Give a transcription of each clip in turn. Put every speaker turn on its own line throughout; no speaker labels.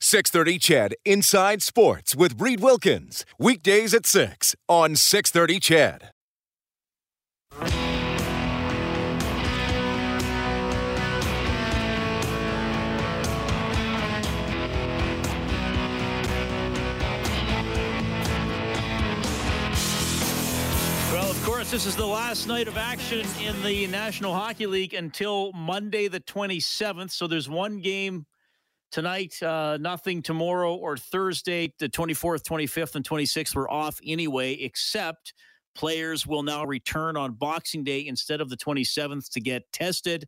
630 CHED Inside Sports with Reed Wilkins. Weekdays at 6 on 630 CHED.
Well, of course, this is the last night of action in the National Hockey League until Monday, the 27th. So there's one game tonight, uh, nothing tomorrow or Thursday, the 24th, 25th, and 26th. We're off anyway, except players will now return on Boxing Day instead of the 27th to get tested.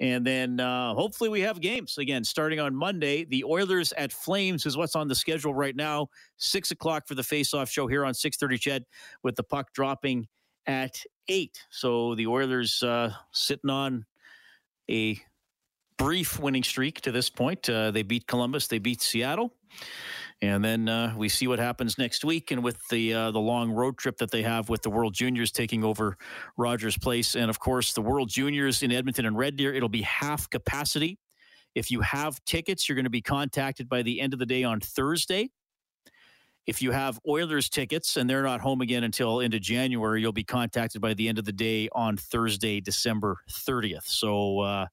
And then uh, hopefully we have games again starting on Monday. The Oilers at Flames is what's on the schedule right now. Six o'clock for the face-off show here on 6:30 CHED, with the puck dropping at eight. So the Oilers uh, sitting on a brief winning streak to this point. Uh, they beat Columbus, they beat Seattle, and then uh, we see what happens next week. And with the uh, the long road trip that they have with the World Juniors taking over Rogers Place, and of course the World Juniors in Edmonton and Red Deer, it'll be half capacity. If you have tickets, you're going to be contacted by the end of the day on Thursday. If you have Oilers tickets and they're not home again until into January, you'll be contacted by the end of the day on Thursday, December 30th. So uh,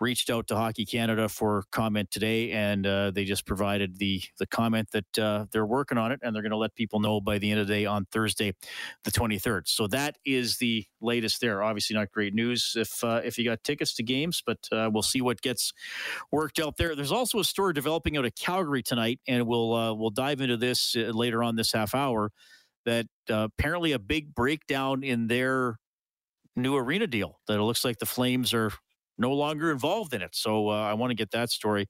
reached out to Hockey Canada for comment today, and uh, they just provided the the comment that uh, they're working on it, and they're going to let people know by the end of the day on Thursday, the 23rd. So that is the latest there. Obviously, not great news if uh, if you got tickets to games, but uh, we'll see what gets worked out there. There's also a story developing out of Calgary tonight, and we'll uh, we'll dive into this uh, later on this half hour. That apparently a big breakdown in their new arena deal. That it looks like the Flames are no longer involved in it. So uh, I want to get that story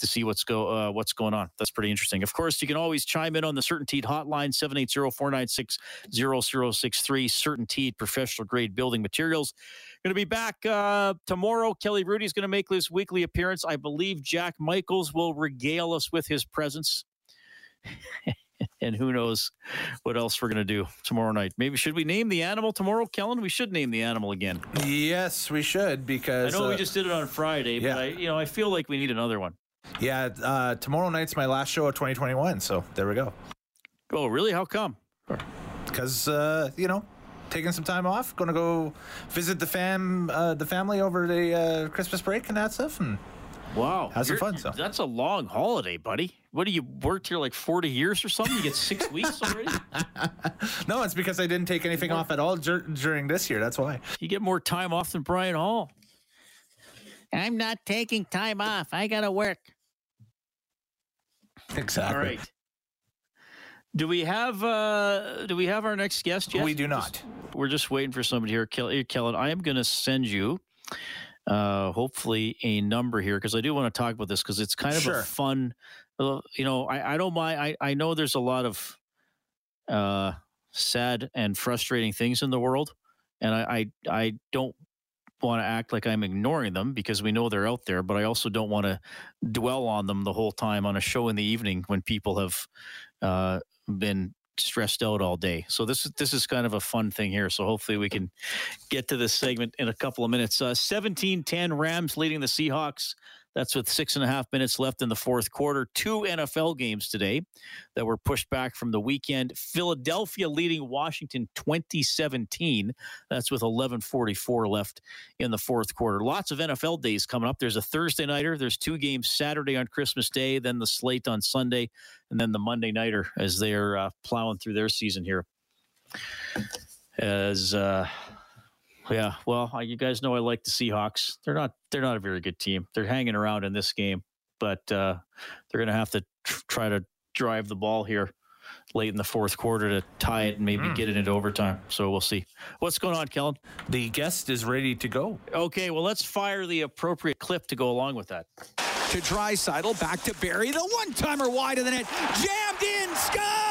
to see what's go uh, what's going on. That's pretty interesting. Of course, you can always chime in on the CertainTeed hotline 780-496-0063 CertainTeed professional grade building materials. Going to be back uh, tomorrow. Kelly Rudy's going to make his weekly appearance. I believe Jack Michaels will regale us with his presence. and who knows what else we're going to do tomorrow night. Maybe should we name the animal tomorrow, Kellen? We should name the animal again.
Yes, we should because
I know
uh,
we just did it on Friday,
yeah.
but I, you know, I feel like we need another one.
yeah. Uh, tomorrow night's my last show of 2021, so there we go.
Oh, really? How come?
Because uh, you know, taking some time off, going to go visit the fam, uh, the family over the uh, Christmas break and that stuff, and
Wow,
Have some fun, so.
That's a long holiday, buddy. What do you worked here like forty years or something? You get six weeks already.
no, it's because I didn't take anything off at all dur- during this year. That's why.
You get more time off than Brian Hall. I'm not taking time off. I gotta work.
Exactly.
All right. Do we have uh do we have our next guest yet?
We do
Just-
not.
we're just waiting for somebody here. Kel- here, Kellen, I am going to send you uh hopefully a number here because I do want to talk about this because it's kind of
Sure.
a fun uh, you know, I, I don't mind I, I know there's a lot of uh sad and frustrating things in the world and I I, I don't want to act like I'm ignoring them because we know they're out there, but I also don't want to dwell on them the whole time on a show in the evening when people have uh, been stressed out all day. So this is this is kind of a fun thing here. So hopefully we can get to this segment in a couple of minutes. Uh, 17-10 Rams leading the Seahawks. That's with six and a half minutes left in the fourth quarter. Two NFL games today that were pushed back from the weekend. Philadelphia leading Washington 2017. That's with 11:44 left in the fourth quarter. Lots of NFL days coming up. There's a Thursday nighter. There's two games Saturday on Christmas Day, then the slate on Sunday, and then the Monday nighter as they're uh, plowing through their season here. As uh, yeah, well, you guys know I like the Seahawks. They're not they're not a very good team. They're hanging around in this game, but uh, they're going to have to tr- try to drive the ball here late in the fourth quarter to tie it and maybe get it into overtime. So we'll see. What's going on, Kellen?
The guest is ready to go.
Okay, well, let's fire the appropriate clip to go along with that.
to Draisaitl, back to Barrie, The one-timer wide of the net, jammed in, scores!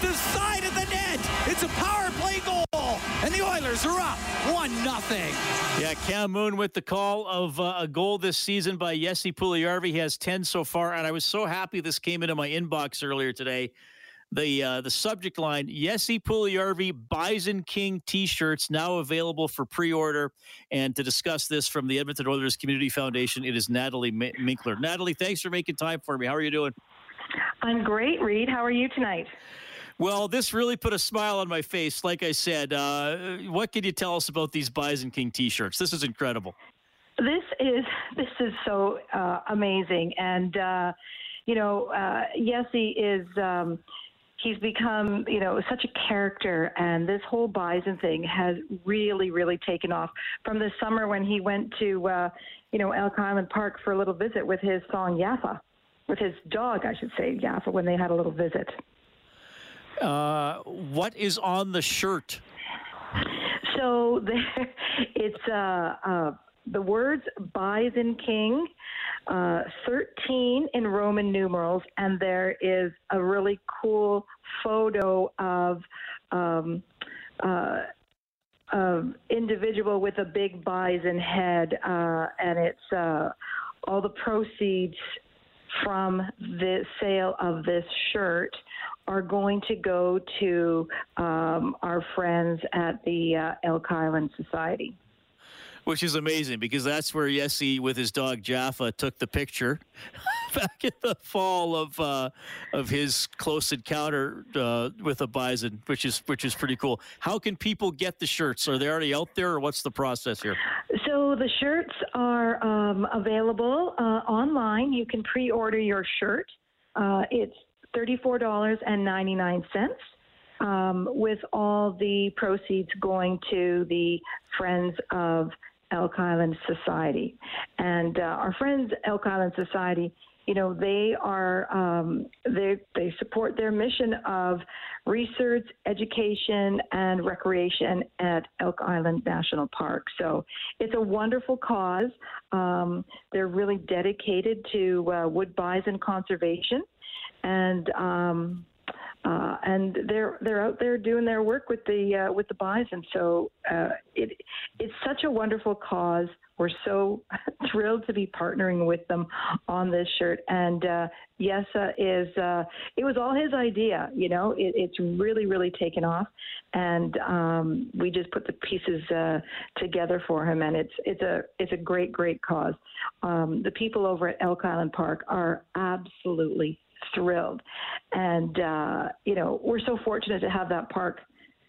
Puljujarvi the side of the net. It's a power play goal, and the Oilers are up one nothing.
Yeah, Cam Moon with the call of uh, a goal this season by Jesse Puljujarvi. He has ten so far, and I was so happy this came into my inbox earlier today the uh, the subject line Jesse Puljujarvi Bison King T-shirts now available for pre-order. And to discuss this from the Edmonton Oilers Community Foundation, it is Natalie Minkler. Natalie, thanks for making time for me. How are you doing?
I'm great, Reed. How are you tonight?
Well, this really put a smile on my face. Like I said, uh, what can you tell us about these Bison King T-shirts? This is incredible.
This is this is so uh, amazing, and uh, you know, uh, Jesse is. Um, he's become, you know, such a character, and this whole Bison thing has really, really taken off from the summer when he went to, uh, you know, Elk Island Park for a little visit with his song Yaffa, with his dog, I should say, Yaffa, when they had a little visit.
Uh, what is on the shirt?
So it's uh, uh, the words Bison King uh, 13 in Roman numerals, and there is a really cool photo of um, uh, individual with a big bison head, and it's all the proceeds from the sale of this shirt are going to go to um, our friends at the uh, Elk Island Society
which is amazing because that's where Jesse with his dog Jaffa took the picture back in the fall of uh, of his close encounter uh, with a bison, which is which is pretty cool. How can people get the shirts? Are they already out there, or what's the process here?
So the shirts are um, available uh, online. You can pre-order your shirt. Uh, it's thirty-four dollars and ninety-nine cents. Um, with all the proceeds going to the Friends of Elk Island Society. And uh, our friends, Elk Island Society, you know, they are um, they they support their mission of research, education, and recreation at Elk Island National Park. So it's a wonderful cause. Um, they're really dedicated to uh, wood bison conservation, and um, uh, and they're they're out there doing their work with the uh, with the bison. So uh, it it's such a wonderful cause. We're so thrilled to be partnering with them on this shirt. And uh, Yessa is uh, it was all his idea. You know, it, it's really really taken off, and um, we just put the pieces uh, together for him. And it's it's a it's a great great cause. Um, the people over at Elk Island Park are absolutely thrilled. And, uh, you know, we're so fortunate to have that park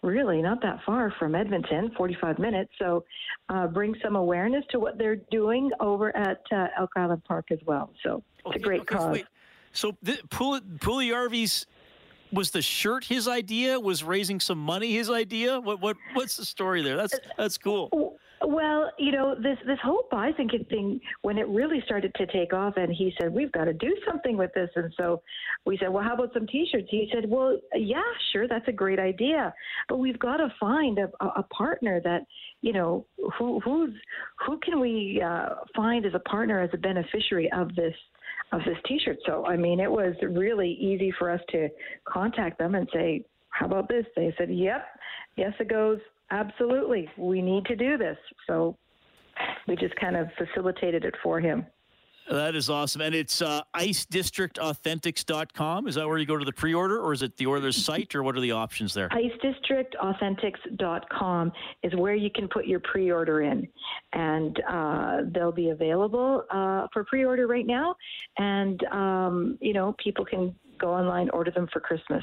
really not that far from Edmonton, 45 minutes. So uh, bring some awareness to what they're doing over at uh, Elk Island Park as well. So it's okay, a great okay, cause. Wait.
So the, Puljujarvi's was the shirt his idea? Was raising some money his idea? What what what's the story there? That's that's cool.
Well, you know, this this whole Bison kid thing, when it really started to take off, and he said, "We've got to do something with this," and so we said, "Well, how about some T-shirts?" He said, "Well, yeah, sure, that's a great idea, but we've got to find a, a partner that, you know, who who's who can we uh, find as a partner as a beneficiary of this." Of this T-shirt, so I mean, it was really easy for us to contact them and say, "How about this?" They said, "Yep, yes, it goes absolutely, we need to do this. So we just kind of facilitated it for him.
That is awesome. And it's uh, icedistrictauthentics.com. Is that where you go to the pre order, or is it the Oilers site, or what are the options there?
Icedistrictauthentics.com is where you can put your pre order in. And uh, they'll be available uh, for pre order right now. And, um, you know, people can go online, order them for Christmas.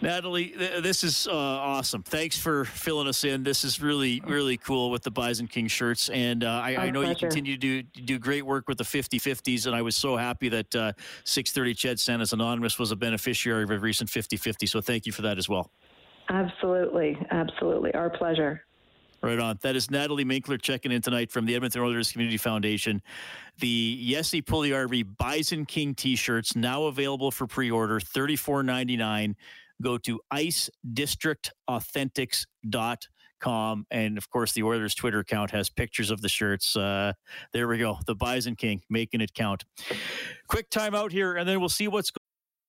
Natalie, this is uh, awesome. Thanks for filling us in. This is really, really cool with the Bison King shirts. And uh, I, I, know pleasure. you continue to do, do great work with the 50 50s. And I was so happy that uh, 630 Ched Santa's Anonymous was a beneficiary of a recent 50 50. So thank you for that as well.
Absolutely. Absolutely. Our pleasure.
Right on. That is Natalie Minkler checking in tonight from the Edmonton Oilers Community Foundation. The Jesse RV Bison King t-shirts now available for pre-order, thirty four ninety nine go to icedistrictauthentics.com com. And of course, the Oilers Twitter account has pictures of the shirts. Uh, there we go. The Bison King making it count. Quick time out here, and then we'll see what's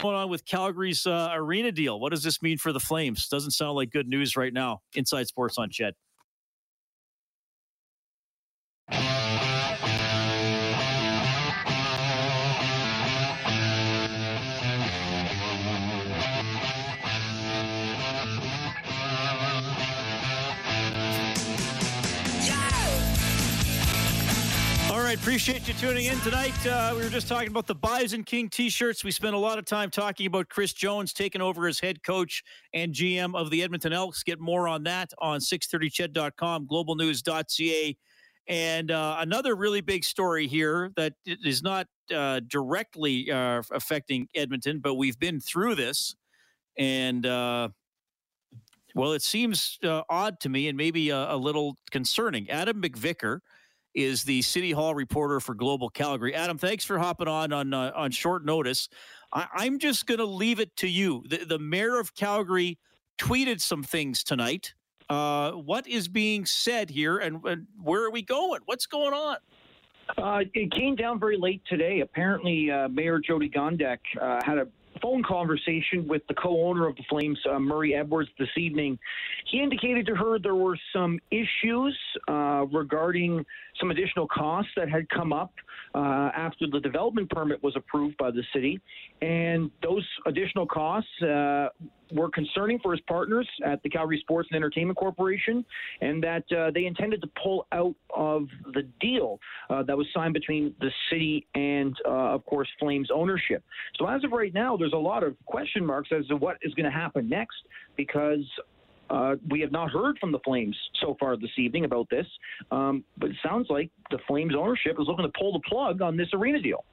going on with Calgary's uh, arena deal? What does this mean for the Flames? Doesn't sound like good news right now. Inside Sports on CHED. Right, appreciate you tuning in tonight. Uh, we were just talking about the Bison King T-shirts. We spent a lot of time talking about Chris Jones taking over as head coach and GM of the Edmonton Elks. Get more on that on 630ched.com, globalnews.ca. And uh, another really big story here that is not uh, directly uh, affecting Edmonton, but we've been through this. And, uh, well, it seems uh, odd to me and maybe a, a little concerning. Adam MacVicar – is the City Hall reporter for Global Calgary. Adam, thanks for hopping on on uh, on short notice. I, am just going to leave it to you. The, the, mayor of Calgary tweeted some things tonight. Uh, what is being said here, and, and, where are we going? What's going on?
Uh, it came down very late today. Apparently, uh, Mayor Jyoti Gondek uh, had a phone conversation with the co-owner of the Flames, uh, Murray Edwards, this evening. He indicated to her there were some issues uh, regarding some additional costs that had come up uh, after the development permit was approved by the city, and those additional costs uh, were concerning for his partners at the Calgary Sports and Entertainment Corporation, and that uh, they intended to pull out of the deal uh, that was signed between the city and, uh, of course, Flames ownership. So as of right now, there's a lot of question marks as to what is going to happen next because uh, we have not heard from the Flames so far this evening about this, um, but it sounds like the Flames ownership is looking to pull the plug on this arena deal.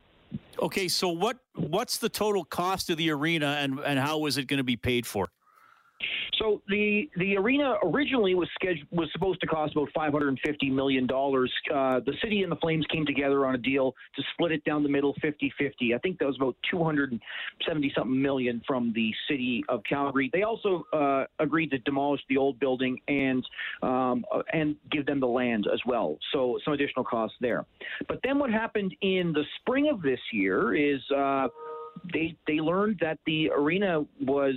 Okay, so what what's the total cost of the arena, and and how is it going to be paid for?
So the the arena originally was scheduled was supposed to cost about 550 million dollars. Uh, the city and the Flames came together on a deal to split it down the middle, 50-50. I think that was about 270 something million from the city of Calgary. They also uh, agreed to demolish the old building and um, uh, and give them the land as well. So some additional costs there. But then what happened in the spring of this year is. Uh, they they learned that the arena was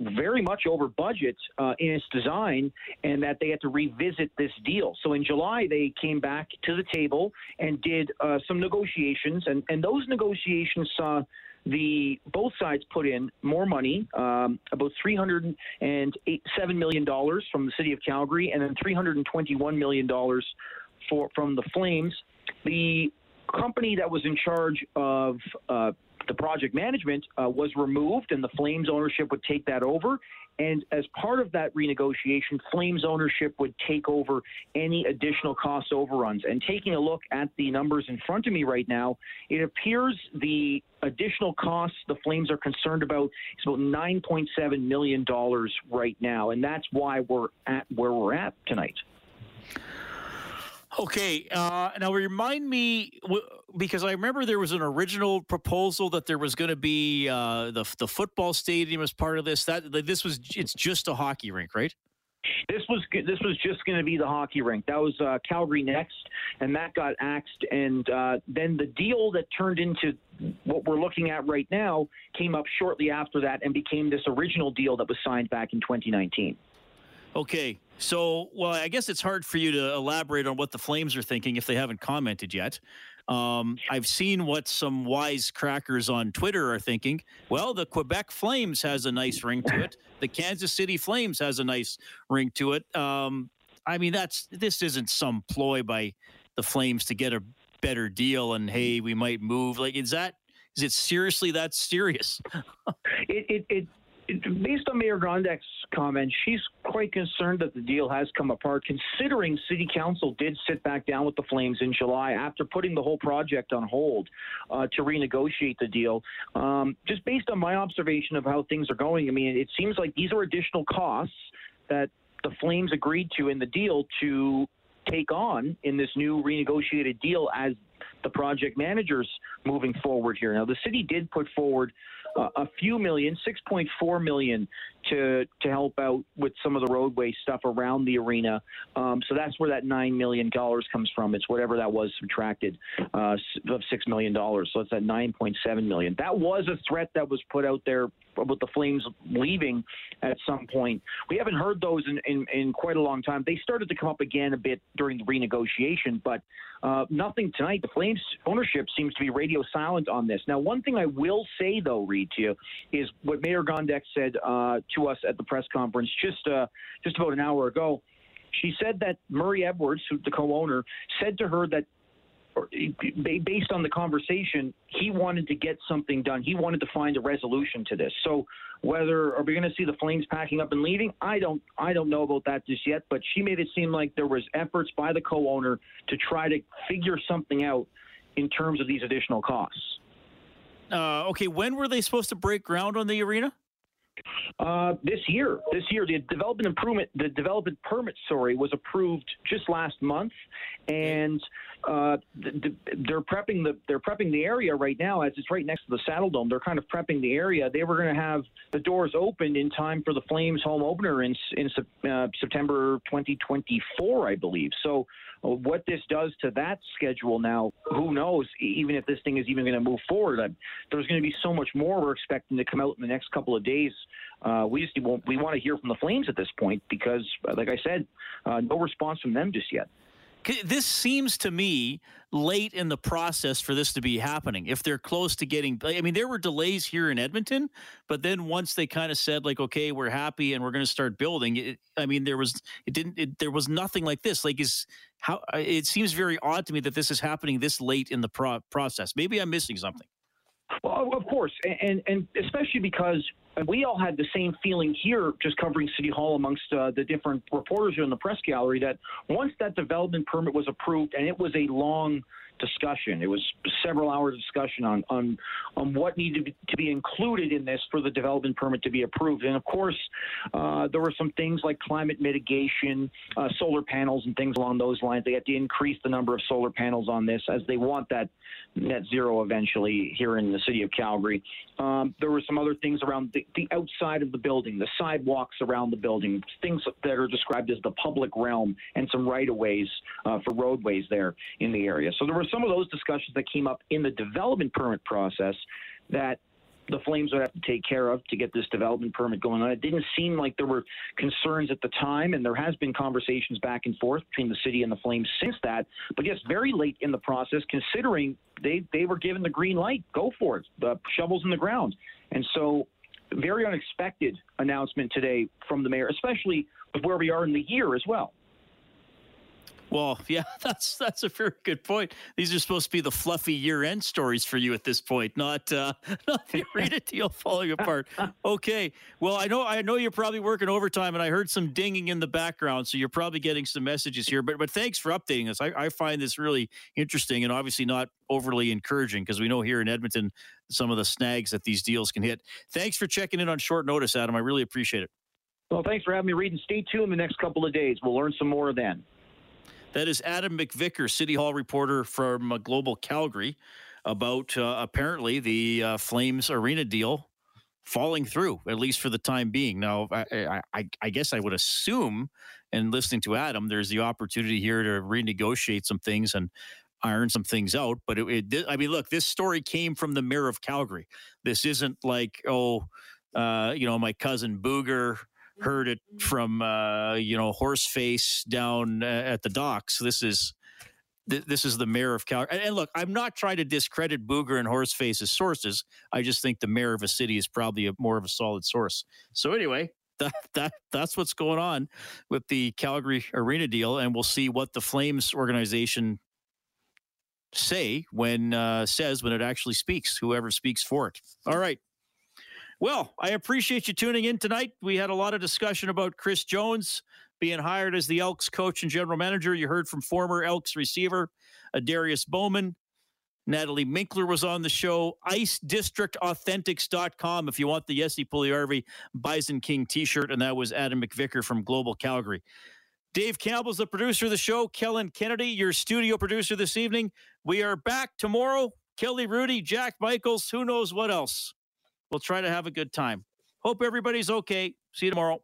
very much over budget uh, in its design and that they had to revisit this deal. So in July, they came back to the table and did uh, some negotiations, and, and those negotiations saw the both sides put in more money, um, about three hundred and seven million dollars from the city of Calgary, and then three hundred and twenty-one million dollars for from the Flames. The company that was in charge of uh, the project management uh, was removed and the Flames ownership would take that over. And as part of that renegotiation, Flames ownership would take over any additional cost overruns. And taking a look at the numbers in front of me right now, it appears the additional costs the Flames are concerned about is about $9.7 million right now. And that's why we're at where we're at tonight.
Okay, uh, now remind me because I remember there was an original proposal that there was going to be uh, the the football stadium as part of this. That this was it's just a hockey rink, right?
This was this was just going to be the hockey rink. That was uh, Calgary next, and that got axed. And uh, then the deal that turned into what we're looking at right now came up shortly after that and became this original deal that was signed back in 2019.
Okay, so, well, I guess it's hard for you to elaborate on what the Flames are thinking if they haven't commented yet. Um, I've seen what some wise crackers on Twitter are thinking. Well, the Quebec Flames has a nice ring to it. The Kansas City Flames has a nice ring to it. Um, I mean, that's this isn't some ploy by the Flames to get a better deal. And hey, we might move. Like, is that is it seriously that serious?
it, it, it based on Mayor Gondek's comments, she's quite concerned that the deal has come apart, considering City Council did sit back down with the Flames in July after putting the whole project on hold uh, to renegotiate the deal. Um, just based on my observation of how things are going, I mean, it seems like these are additional costs that the Flames agreed to in the deal to take on in this new renegotiated deal as the project managers moving forward here. Now, the city did put forward a few million, 6.4 million to to help out with some of the roadway stuff around the arena. Um, so that's where that nine million dollars comes from. It's whatever that was subtracted uh, of six million dollars. So it's at 9.7 million. That was a threat that was put out there with the Flames leaving at some point. We haven't heard those in, in, in quite a long time. They started to come up again a bit during the renegotiation, but uh, nothing tonight. The Flames ownership seems to be radio silent on this. Now, one thing I will say, though, Reed to you, is what Mayor Gondek said uh, to us at the press conference just uh, just about an hour ago. She said that Murray Edwards, the co-owner, said to her that based on the conversation, he wanted to get something done. He wanted to find a resolution to this. So, whether are we going to see the Flames packing up and leaving? I don't. I don't know about that just yet. But she made it seem like there was efforts by the co-owner to try to figure something out in terms of these additional costs.
Uh, okay, when were they supposed to break ground on the arena?
Uh, this year, this year, the development improvement, the development permit, sorry, was approved just last month, and uh, they're prepping the they're prepping the area right now as it's right next to the Saddledome. They're kind of prepping the area. They were going to have the doors opened in time for the Flames home opener in in uh, September 2024, I believe. So, uh, what this does to that schedule now, who knows? Even if this thing is even going to move forward, there's going to be so much more we're expecting to come out in the next couple of days. Uh, we just we want to hear from the Flames at this point because, like I said, uh, no response from them just yet
this seems to me late in the process for this to be happening. If they're close to getting, I mean, there were delays here in Edmonton, but then once they kind of said like, okay, we're happy and we're going to start building. It, I mean, there was it didn't it, there was nothing like this. Like, is how it seems very odd to me that this is happening this late in the pro- process. Maybe I'm missing something.
Well, of course, and and especially because we all had the same feeling here, just covering City Hall amongst uh, the different reporters here in the press gallery, that once that development permit was approved, and it was a long discussion. It was several hours discussion on on on what needed to be, included in this for the development permit to be approved. And of course, uh, there were some things like climate mitigation, uh, solar panels, and things along those lines. They had to increase the number of solar panels on this as they want that net zero eventually here in the city of Calgary. Um, there were some other things around the, the outside of the building, the sidewalks around the building, things that are described as the public realm, and some right of ways uh, for roadways there in the area. So there were some of those discussions that came up in the development permit process that the Flames would have to take care of to get this development permit going on. It didn't seem like there were concerns at the time, and there has been conversations back and forth between the city and the Flames since that. But yes, very late in the process, considering they they were given the green light, go for it, the shovels in the ground, and so very unexpected announcement today from the mayor, especially with where we are in the year as well.
Well, yeah, that's that's a very good point. These are supposed to be the fluffy year-end stories for you at this point, not uh, not the arena deal falling apart. Okay, well, I know I know you're probably working overtime, and I heard some dinging in the background, so you're probably getting some messages here. But but thanks for updating us. I, I find this really interesting, and obviously not overly encouraging because we know here in Edmonton some of the snags that these deals can hit. Thanks for checking in on short notice, Adam. I really appreciate it.
Well, thanks for having me Reed, and stay tuned the next couple of days. We'll learn some more then.
That is Adam MacVicar, City Hall reporter from uh, Global Calgary, about uh, apparently the uh, Flames arena deal falling through, at least for the time being. Now, I, I, I, guess I would assume, and listening to Adam, there's the opportunity here to renegotiate some things and iron some things out. But it, it I mean, look, this story came from the mayor of Calgary. This isn't like, oh, uh, you know, my cousin Booger heard it from uh, you know Horseface down uh, at the docks. This is th- this is the mayor of Calgary. And, and, look, I'm not trying to discredit Booger and Horseface as sources. I just think the mayor of a city is probably a, more of a solid source. So anyway. That, that that's what's going on with the Calgary arena deal, and we'll see what the Flames organization say when uh, says when it actually speaks. Whoever speaks for it. All right, Well, I appreciate you tuning in tonight. We had a lot of discussion about Chris Jones being hired as the Elks coach and general manager. You heard from former Elks receiver Darius Bowman. Natalie Minkler was on the show. IceDistrictAuthentics.com if you want the Jesse Puljujarvi Bison King t-shirt. And that was Adam MacVicar from Global Calgary. Dave Campbell's the producer of the show. Kellen Kennedy, your studio producer this evening. We are back tomorrow. Kelly Rudy, Jack Michaels, who knows what else. We'll try to have a good time. Hope everybody's okay. See you tomorrow.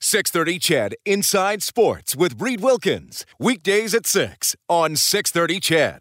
630 CHED Inside Sports with Reed Wilkins. Weekdays at 6 on 630 CHED.